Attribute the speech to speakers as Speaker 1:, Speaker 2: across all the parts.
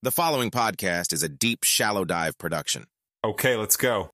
Speaker 1: The following podcast is a deep, shallow dive production.
Speaker 2: Okay, let's go.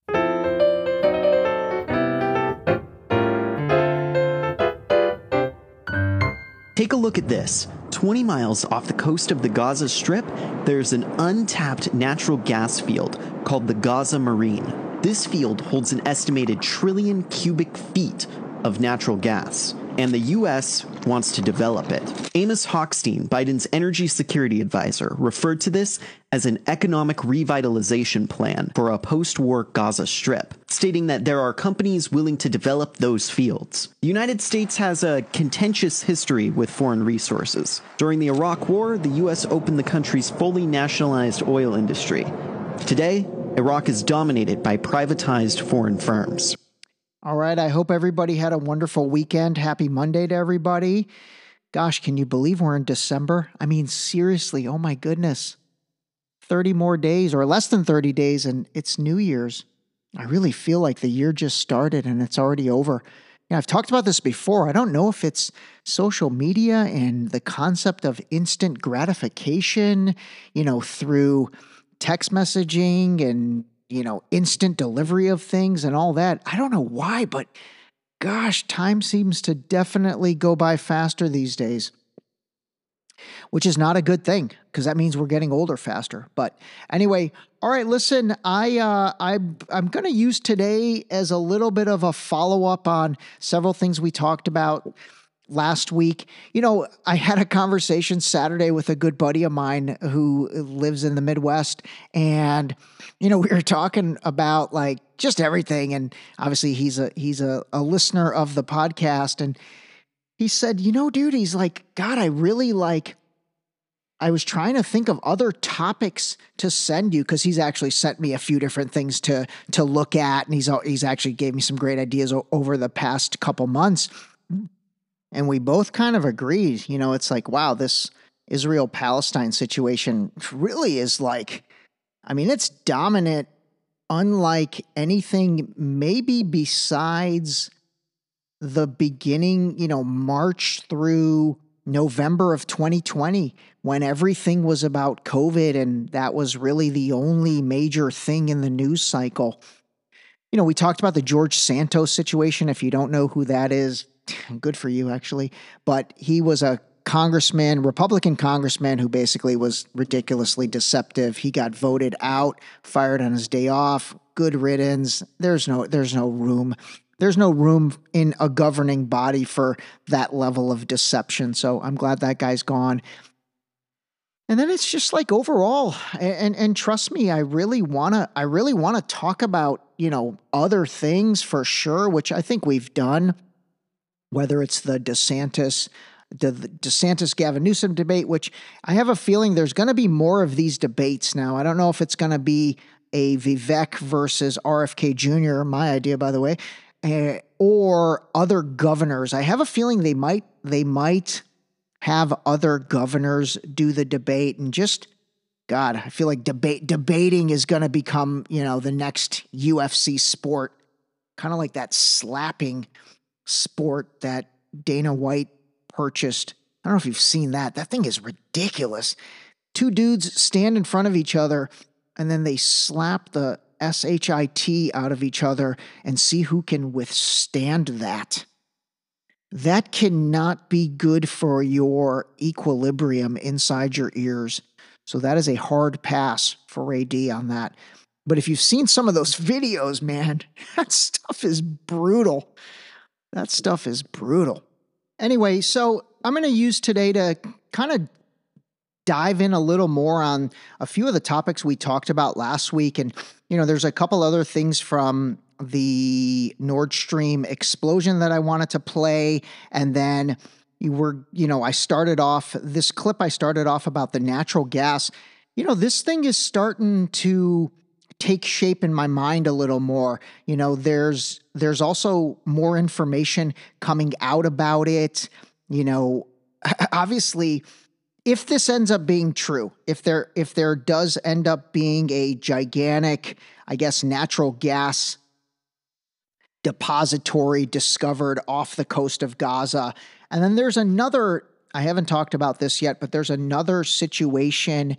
Speaker 3: Take a look at this. 20 miles off the coast of the Gaza Strip, there's an untapped natural gas field called the Gaza Marine. This field holds an estimated trillion cubic feet of natural gas, and the U.S. wants to develop it. Amos Hochstein, Biden's energy security advisor, referred to this as an economic revitalization plan for a post war Gaza Strip, stating that there are companies willing to develop those fields. The United States has a contentious history with foreign resources. During the Iraq War, the U.S. opened the country's fully nationalized oil industry. Today, Iraq is dominated by privatized foreign firms.
Speaker 4: All right. I hope everybody had a wonderful weekend. Happy Monday to everybody. Gosh, can you believe we're in December? I mean, seriously, oh my goodness. 30 more days or less than 30 days, and it's New Year's. I really feel like the year just started and it's already over. Yeah, I've talked about this before. I don't know if it's social media and the concept of instant gratification, you know, through text messaging and you know, instant delivery of things and all that. I don't know why, but gosh, time seems to definitely go by faster these days. Which is not a good thing because that means we're getting older faster. But anyway, all right, listen, I uh, I I'm going to use today as a little bit of a follow up on several things we talked about last week. You know, I had a conversation Saturday with a good buddy of mine who lives in the Midwest. And, you know, we were talking about like just everything. And obviously he's a he's a, a listener of the podcast. And he said, you know, dude, he's like, God, I really like I was trying to think of other topics to send you because he's actually sent me a few different things to to look at, and he's he's actually gave me some great ideas over the past couple months and we both kind of agreed, you know, it's like, wow, this Israel Palestine situation really is like, I mean, it's dominant, unlike anything, maybe besides the beginning, you know, March through November of 2020, when everything was about COVID and that was really the only major thing in the news cycle. You know, we talked about the George Santos situation. If you don't know who that is, good for you, actually. But he was a congressman, Republican congressman, who basically was ridiculously deceptive. He got voted out, fired on his day off. Good riddance. There's no, there's no room. There's no room in a governing body for that level of deception. So I'm glad that guy's gone. And then it's just like overall, and, and, and trust me, I really wanna, I really wanna talk about you know other things for sure, which I think we've done whether it's the DeSantis the DeSantis Gavin Newsom debate, which I have a feeling there's going to be more of these debates now. I don't know if it's going to be a Vivek versus RFK Jr., my idea, by the way, uh, or other governors. I have a feeling they might they might have other governors do the debate and just God, I feel like debate debating is going to become you know the next UFC sport, kind of like that slapping sport that Dana White purchased. I don't know if you've seen that. That thing is ridiculous. Two dudes stand in front of each other and then they slap the SHIT out of each other and see who can withstand that. That cannot be good for your equilibrium inside your ears. So that is a hard pass for AD on that. But if you've seen some of those videos, man, that stuff is brutal. That stuff is brutal. Anyway, so I'm going to use today to kind of dive in a little more on a few of the topics we talked about last week. And, you know, there's a couple other things from the Nord Stream explosion that I wanted to play. And then you were, you know, I started off this clip, I started off about the natural gas. You know, this thing is starting to take shape in my mind a little more. You know, there's there's also more information coming out about it. You know, obviously if this ends up being true, if there if there does end up being a gigantic, I guess natural gas depository discovered off the coast of Gaza, and then there's another I haven't talked about this yet, but there's another situation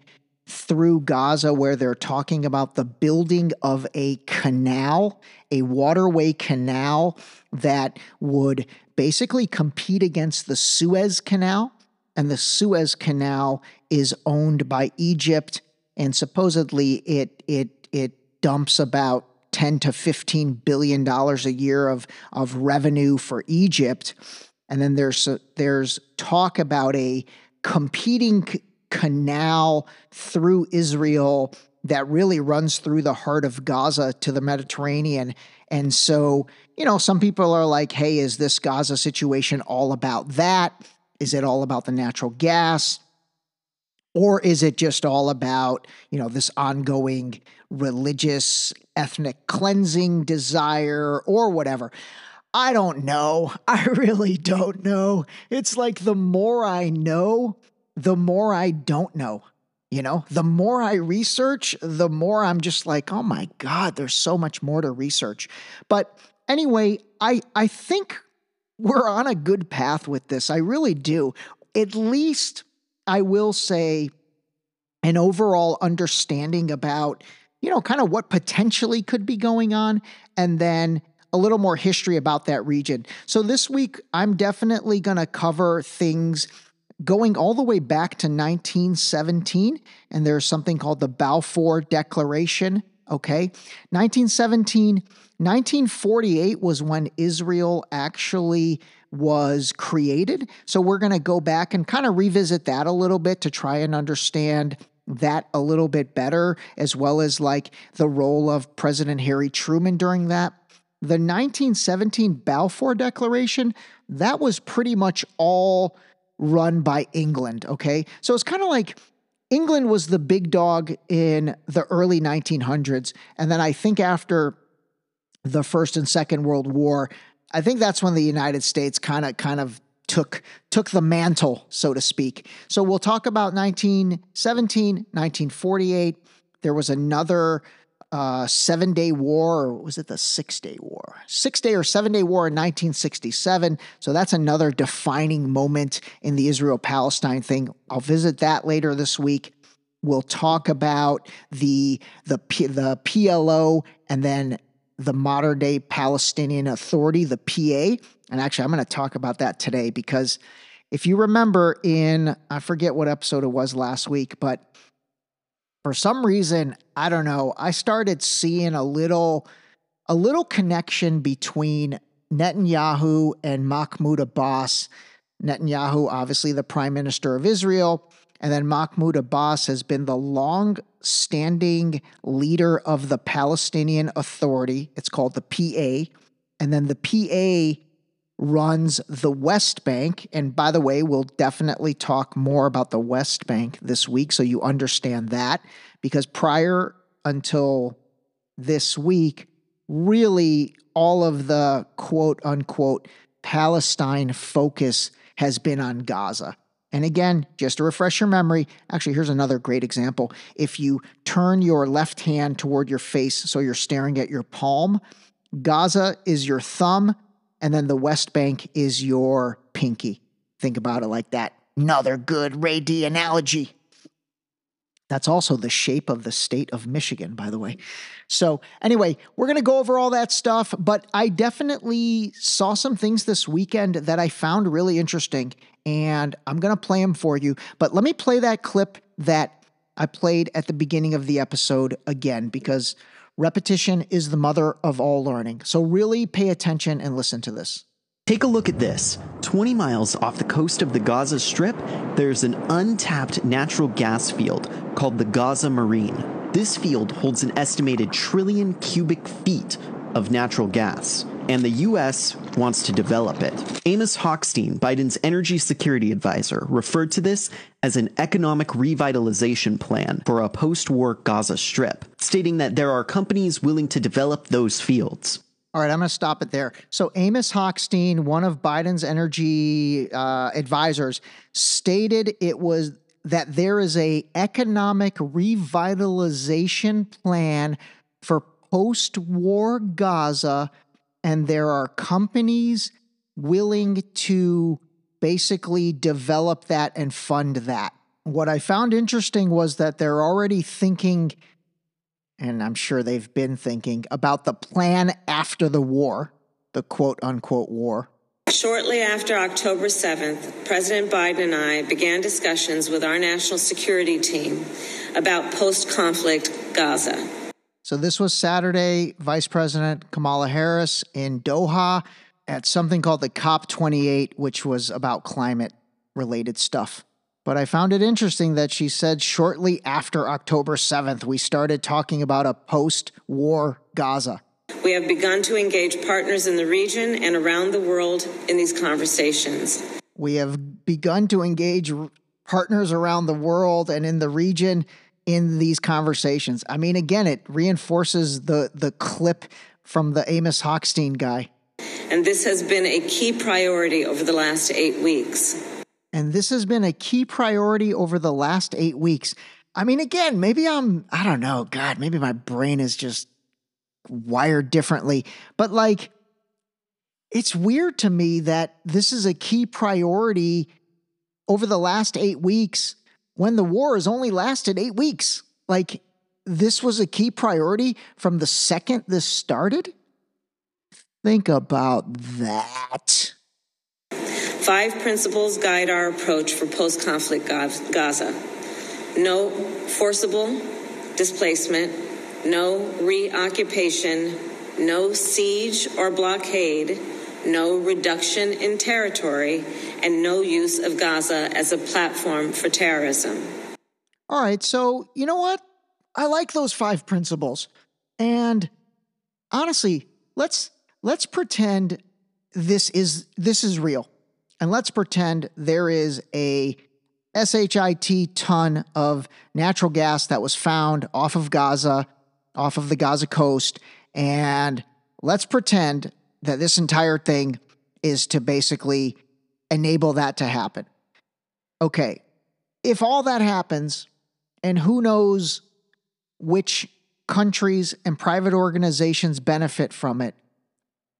Speaker 4: through Gaza where they're talking about the building of a canal, a waterway canal that would basically compete against the Suez Canal. And the Suez Canal is owned by Egypt, and supposedly it it it dumps about 10 to 15 billion dollars a year of of revenue for Egypt. And then there's there's talk about a competing canal through Israel that really runs through the heart of Gaza to the Mediterranean. And so, you know, some people are like, hey, is this Gaza situation all about that? Is it all about the natural gas? Or is it just all about, you know, this ongoing religious, ethnic cleansing desire or whatever? I don't know. I really don't know. It's like the more I know, the more I don't know. You know, the more I research, the more I'm just like, oh my God, there's so much more to research. But anyway, I I think we're on a good path with this. I really do. At least I will say an overall understanding about, you know, kind of what potentially could be going on. And then a little more history about that region. So this week, I'm definitely going to cover things going all the way back to 1917, and there's something called the Balfour Declaration. Okay. 1917, 1948 was when Israel actually was created. So we're going to go back and kind of revisit that a little bit to try and understand that a little bit better, as well as like the role of President Harry Truman during that. The 1917 Balfour Declaration, that was pretty much all run by England. Okay. So it's kind of like England was the big dog in the early 1900s. And then I think after the First and Second World War, I think that's when the United States kind of kind of took took the mantle, so to speak. So we'll talk about 1917, 1948. There was another uh, seven day war, or was it the six day war? Six day or seven day war in 1967. So that's another defining moment in the Israel Palestine thing. I'll visit that later this week. We'll talk about the the the PLO and then the modern day Palestinian Authority, the PA. And actually, I'm going to talk about that today because if you remember in, I forget what episode it was last week, but for some reason, I don't know, I started seeing a little a little connection between Netanyahu and Mahmoud Abbas. Netanyahu, obviously the prime minister of Israel, and then Mahmoud Abbas has been the long standing leader of the Palestinian Authority. It's called the PA. And then the PA runs the West Bank. And by the way, we'll definitely talk more about the West Bank this week so you understand that. Because prior until this week, really all of the quote unquote Palestine focus has been on Gaza. And again, just to refresh your memory, actually, here's another great example. If you turn your left hand toward your face so you're staring at your palm, Gaza is your thumb, and then the West Bank is your pinky. Think about it like that. Another good Ray D analogy. That's also the shape of the state of Michigan, by the way. So, anyway, we're going to go over all that stuff, but I definitely saw some things this weekend that I found really interesting, and I'm going to play them for you. But let me play that clip that I played at the beginning of the episode again, because Repetition is the mother of all learning. So really pay attention and listen to this.
Speaker 3: Take a look at this. 20 miles off the coast of the Gaza Strip, there's an untapped natural gas field called the Gaza Marine. This field holds an estimated trillion cubic feet of natural gas and the U.S. wants to develop it. Amos Hochstein, Biden's energy security advisor, referred to this as an economic revitalization plan for a post war Gaza Strip, stating that there are companies willing to develop those fields.
Speaker 4: All right, I'm going to stop it there. So Amos Hochstein, one of Biden's energy uh, advisors, stated it was that there is a economic revitalization plan for post-war Gaza and there are companies willing to basically develop that and fund that. what I found interesting was that they're already thinking, and I'm sure they've been thinking, about the plan after the war, the quote unquote war.
Speaker 2: Shortly after October 7th, President Biden and I began discussions with our national security team about post conflict Gaza.
Speaker 4: So, this was Saturday, Vice President Kamala Harris in Doha at something called the COP28, which was about climate related stuff. But I found it interesting that she said shortly after October 7th, we started talking about a post war Gaza.
Speaker 2: We have begun to engage partners in the region and around the world in these conversations.
Speaker 4: We have begun to engage partners around the world and in the region in these conversations. I mean, again, it reinforces the, the clip from the Amos Hochstein guy.
Speaker 2: And this has been a key priority over the last eight weeks.
Speaker 4: And this has been a key priority over the last eight weeks. I mean, again, maybe I'm, I don't know, God, maybe my brain is just wired differently. But like, it's weird to me that this is a key priority over the last eight weeks when the war has only lasted eight weeks. Like, this was a key priority from the second this started? Think about that.
Speaker 2: Five principles guide our approach for post conflict Gaza no forcible displacement, no reoccupation, no siege or blockade, no reduction in territory, and no use of Gaza as a platform for terrorism.
Speaker 4: All right, so you know what? I like those five principles. And honestly, let's let's pretend this is this is real and let's pretend there is a SHIT ton of natural gas that was found off of Gaza, off of the Gaza coast. And let's pretend that this entire thing is to basically enable that to happen. Okay, if all that happens, and who knows which countries and private organizations benefit from it,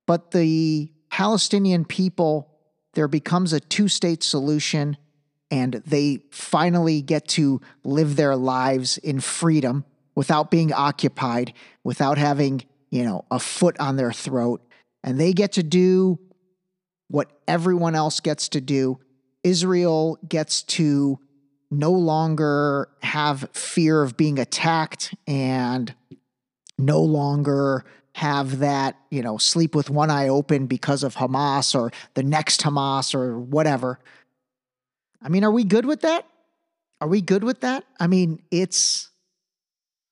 Speaker 4: but the Palestinian people there becomes a two state solution and they finally get to live their lives in freedom without being occupied, without having, you know, a foot on their throat. And they get to do what everyone else gets to do. Israel gets to no longer have fear of being attacked and no longer have that, you know, sleep with one eye open because of Hamas or the next Hamas or whatever. I mean, are we good with that? Are we good with that? I mean, it's,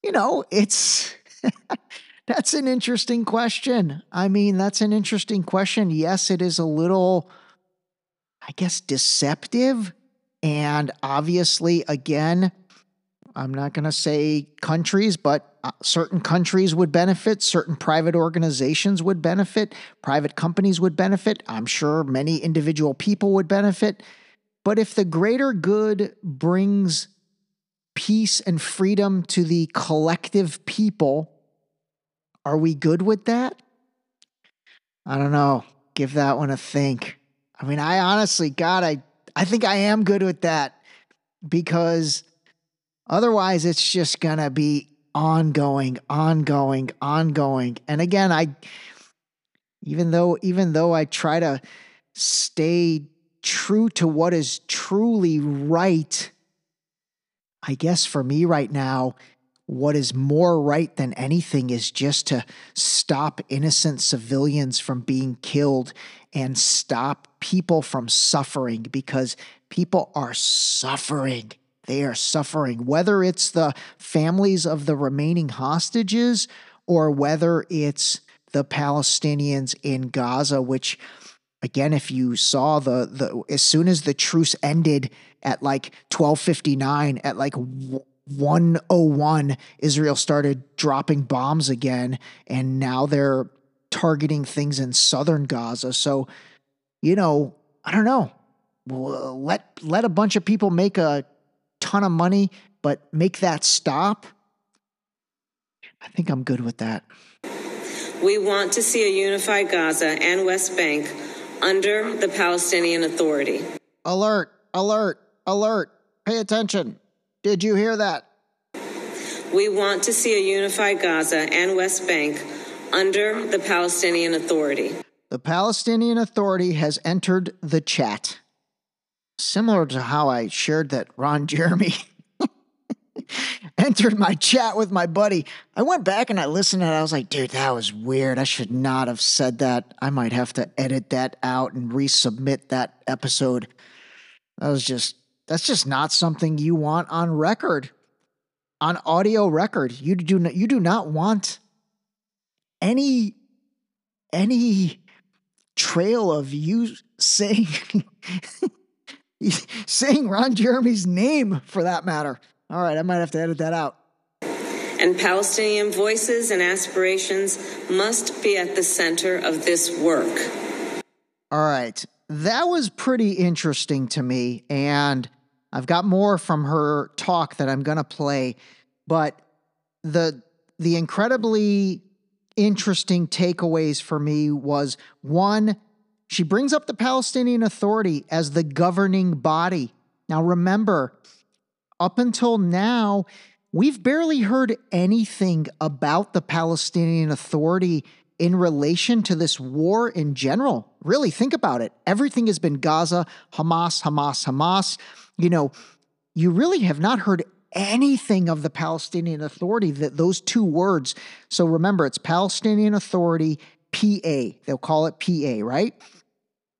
Speaker 4: you know, it's, that's an interesting question. I mean, that's an interesting question. Yes, it is a little, I guess, deceptive. And obviously, again, I'm not going to say countries, but uh, certain countries would benefit, certain private organizations would benefit, private companies would benefit. I'm sure many individual people would benefit. But if the greater good brings peace and freedom to the collective people, are we good with that? I don't know. Give that one a think. I mean, I honestly, God, I, I think I am good with that because Otherwise, it's just going to be ongoing, ongoing, ongoing. And again, I even though even though I try to stay true to what is truly right, I guess for me right now, what is more right than anything is just to stop innocent civilians from being killed and stop people from suffering because people are suffering. They are suffering, whether it's the families of the remaining hostages or whether it's the Palestinians in Gaza, which again, if you saw the the as soon as the truce ended at like 1259, at like 101, Israel started dropping bombs again, and now they're targeting things in southern Gaza. So, you know, I don't know. Let let a bunch of people make a ton of money, but make that stop, I think I'm good with that.
Speaker 2: We want to see a unified Gaza and West Bank under the Palestinian Authority.
Speaker 4: Alert, alert, alert. pay attention. Did you hear that?
Speaker 2: We want to see a unified Gaza and West Bank under the Palestinian Authority.
Speaker 4: The Palestinian Authority has entered the chat. Similar to how I shared that Ron Jeremy entered my chat with my buddy. I went back and I listened and I was like, dude, that was weird. I should not have said that. I might have to edit that out and resubmit that episode. That was just, that's just not something you want on record, on audio record. You do not, you do not want any, any trail of you saying, saying Ron Jeremy's name for that matter. All right, I might have to edit that out.
Speaker 2: And Palestinian voices and aspirations must be at the center of this work.
Speaker 4: All right, that was pretty interesting to me. And I've got more from her talk that I'm going to play. But the, the incredibly interesting takeaways for me was one, she brings up the Palestinian Authority as the governing body. Now, remember, up until now, we've barely heard anything about the Palestinian Authority in relation to this war in general. Really, think about it. Everything has been Gaza, Hamas, Hamas, Hamas. You know, you really have not heard anything of the Palestinian Authority, that those two words. So remember, it's Palestinian Authority, PA. They'll call it PA, right?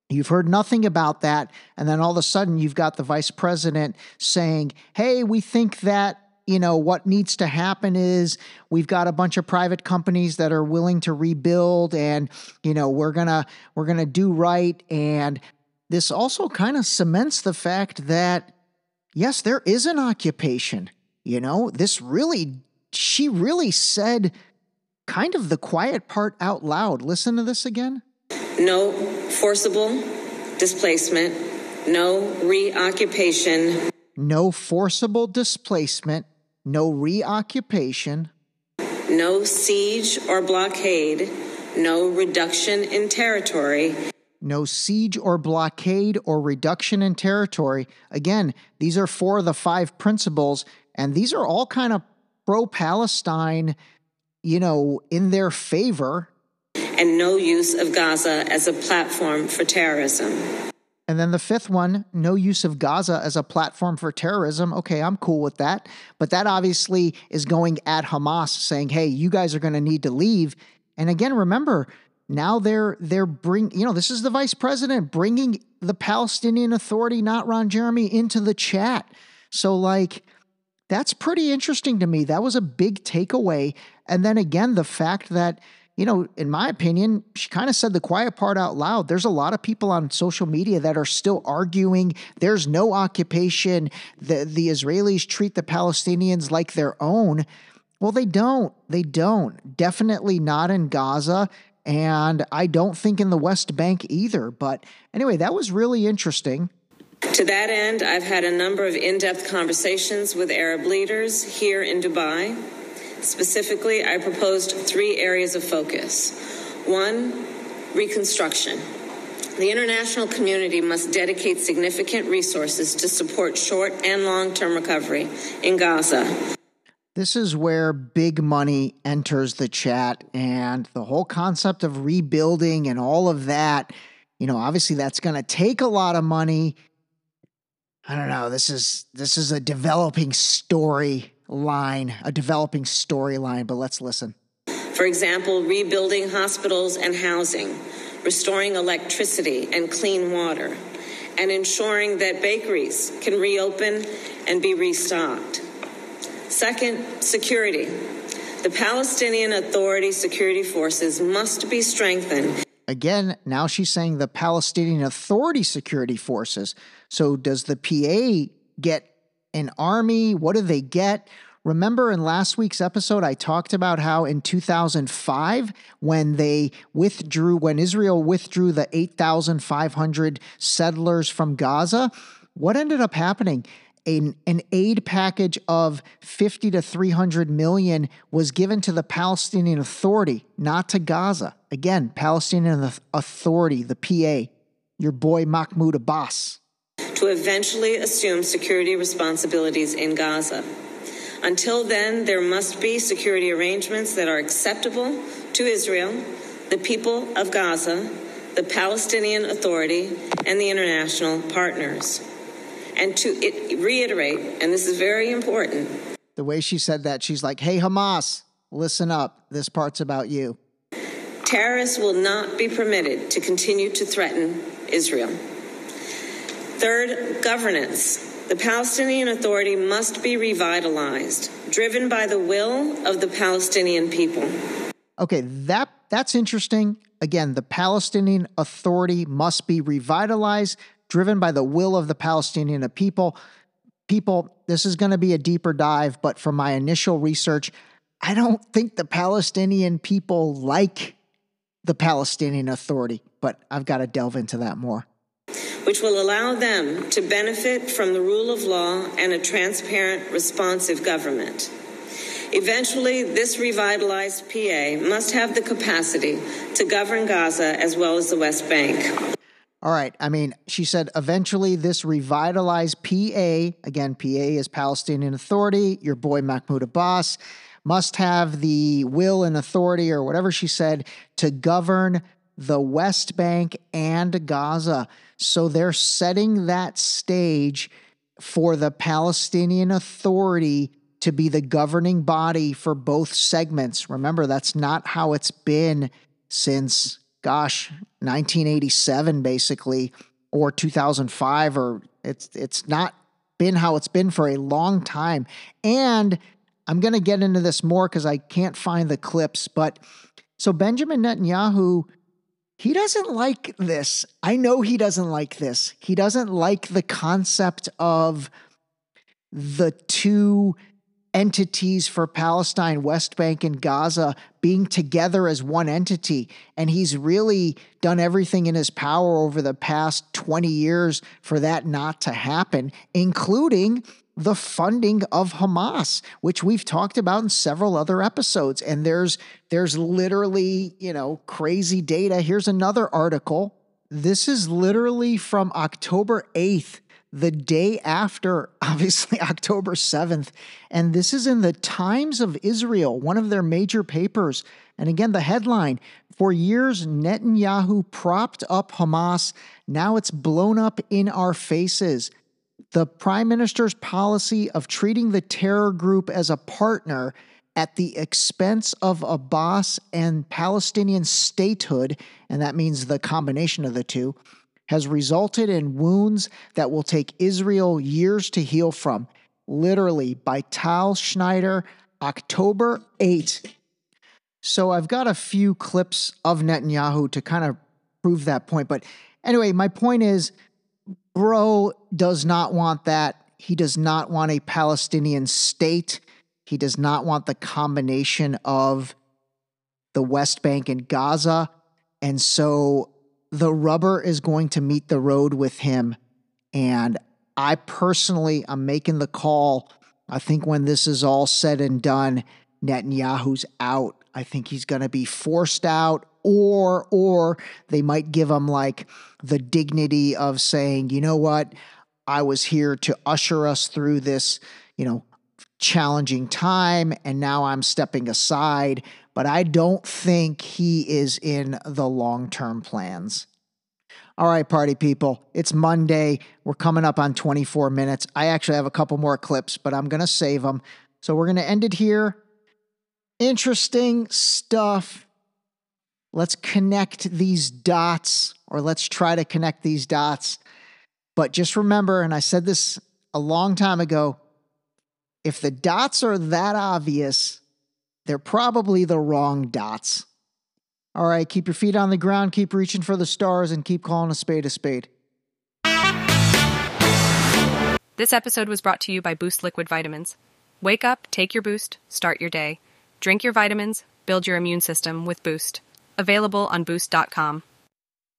Speaker 4: You've heard nothing about that. And then all of a sudden, you've got the vice president saying, hey, we think that. You know, what needs to happen is we've got a bunch of private companies that are willing to rebuild and, you know, we're going to we're going to do right and this also kind of cements the fact that yes, there is an occupation. You know, this really she really said kind of the quiet part out loud. Listen to this again
Speaker 2: no forcible displacement, no reoccupation,
Speaker 4: no forcible displacement, no reoccupation,
Speaker 2: no siege or blockade, no reduction in territory.
Speaker 4: No siege or blockade or reduction in territory. Again, these are four of the five principles, and these are all kind of pro Palestine, you know, in their favor
Speaker 2: and no use of Gaza as a platform for terrorism.
Speaker 4: And then the fifth one, no use of Gaza as a platform for terrorism. Okay, I'm cool with that. But that obviously is going at Hamas saying, "Hey, you guys are going to need to leave." And again, remember, now they're they're bring, you know, this is the vice president bringing the Palestinian Authority, not Ron Jeremy, into the chat. So like that's pretty interesting to me. That was a big takeaway. And then again, the fact that you know, in my opinion, she kind of said the quiet part out loud. There's a lot of people on social media that are still arguing there's no occupation. The, the Israelis treat the Palestinians like their own. Well, they don't. They don't. Definitely not in Gaza. And I don't think in the West Bank either. But anyway, that was really interesting.
Speaker 2: To that end, I've had a number of in depth conversations with Arab leaders here in Dubai Specifically, I proposed three areas of focus. One, reconstruction. The international community must dedicate significant resources to support short and long term recovery in Gaza.
Speaker 4: This is where big money enters the chat and the whole concept of rebuilding and all of that. You know, obviously that's going to take a lot of money. I don't know. This is this is a developing storyline, a developing storyline, but let's listen.
Speaker 2: For example, rebuilding hospitals and housing, restoring electricity and clean water, and ensuring that bakeries can reopen and be restocked. Second, security. The Palestinian Authority security forces must be strengthened.
Speaker 4: Again, now she's saying the Palestinian Authority security forces. So does the PA get an army? What do they get? Remember in last week's episode, I talked about how in 2005, when they withdrew, when Israel withdrew the 8,500 settlers from Gaza, what ended up happening? An, an aid package of 50 to 300 million was given to the Palestinian Authority, not to Gaza. Again, Palestinian Authority, the PA, your boy Mahmoud Abbas
Speaker 2: to to eventually assume security responsibilities in Gaza. Until then, there must be security arrangements that are acceptable to Israel, the people of Gaza, the Palestinian Authority, and the international partners. And to it, reiterate, and this is very important.
Speaker 4: The way she said that, she's like, hey, Hamas, listen up. This part's about you.
Speaker 2: Terrorists will not be permitted to continue to threaten Israel. Third, governance. The Palestinian Authority must be revitalized, driven by the will of the Palestinian people.
Speaker 4: Okay, that that's interesting. Again, the Palestinian Authority must be revitalized, driven by the will of the Palestinian people. People, this is going to be a deeper dive, but from my initial research, I don't think the Palestinian people like the Palestinian Authority, but I've got to delve into that more.
Speaker 2: Which will allow them to benefit from the rule of law and a transparent, responsive government. Eventually, this revitalized PA must have the capacity to govern Gaza as well as the West Bank.
Speaker 4: All right. I mean, she said eventually this revitalized PA, again, PA is Palestinian Authority, your boy Mahmoud Abbas, must have the will and authority, or whatever she said, to govern the West Bank and Gaza. So they're setting that stage for the Palestinian Authority to be the governing body for both segments. Remember, that's not how it's been since, gosh, 1987, basically, or 2005, or it's it's not been how it's been for a long time. And I'm going to get into this more because I can't find the clips. But so Benjamin Netanyahu, he doesn't like this. I know he doesn't like this. He doesn't like the concept of the two entities for Palestine, West Bank, and Gaza being together as one entity. And he's really done everything in his power over the past 20 years for that not to happen, including the funding of Hamas, which we've talked about in several other episodes. And there's there's literally, you know, crazy data. Here's another article. This is literally from October 8th, the day after, obviously, October 7th. And this is in the Times of Israel, one of their major papers. And again, the headline For years, Netanyahu propped up Hamas. Now it's blown up in our faces the prime minister's policy of treating the terror group as a partner at the expense of Abbas and Palestinian statehood, and that means the combination of the two, has resulted in wounds that will take Israel years to heal from. Literally, by Tal Schneider, October 8. So I've got a few clips of Netanyahu to kind of prove that point. But anyway, my point is Bro does not want that. He does not want a Palestinian state. He does not want the combination of the West Bank and Gaza. And so the rubber is going to meet the road with him. And I personally, I'm making the call. I think when this is all said and done, Netanyahu's out. I think he's going to be forced out or or they might give him like the dignity of saying, "You know what? I was here to usher us through this, you know, challenging time and now I'm stepping aside." But I don't think he is in the long-term plans. All right, party people, it's Monday. We're coming up on 24 minutes. I actually have a couple more clips, but I'm going to save them. So we're going to end it here. Interesting stuff let's connect these dots, or let's try to connect these dots. But just remember, and I said this a long time ago if the dots are that obvious, they're probably the wrong dots. All right, keep your feet on the ground, keep reaching for the stars, and keep calling a spade a spade.
Speaker 5: This episode was brought to you by Boost Liquid Vitamins. Wake up, take your boost, start your day. Drink your vitamins, build your immune system with Boost. Available on Boost.com.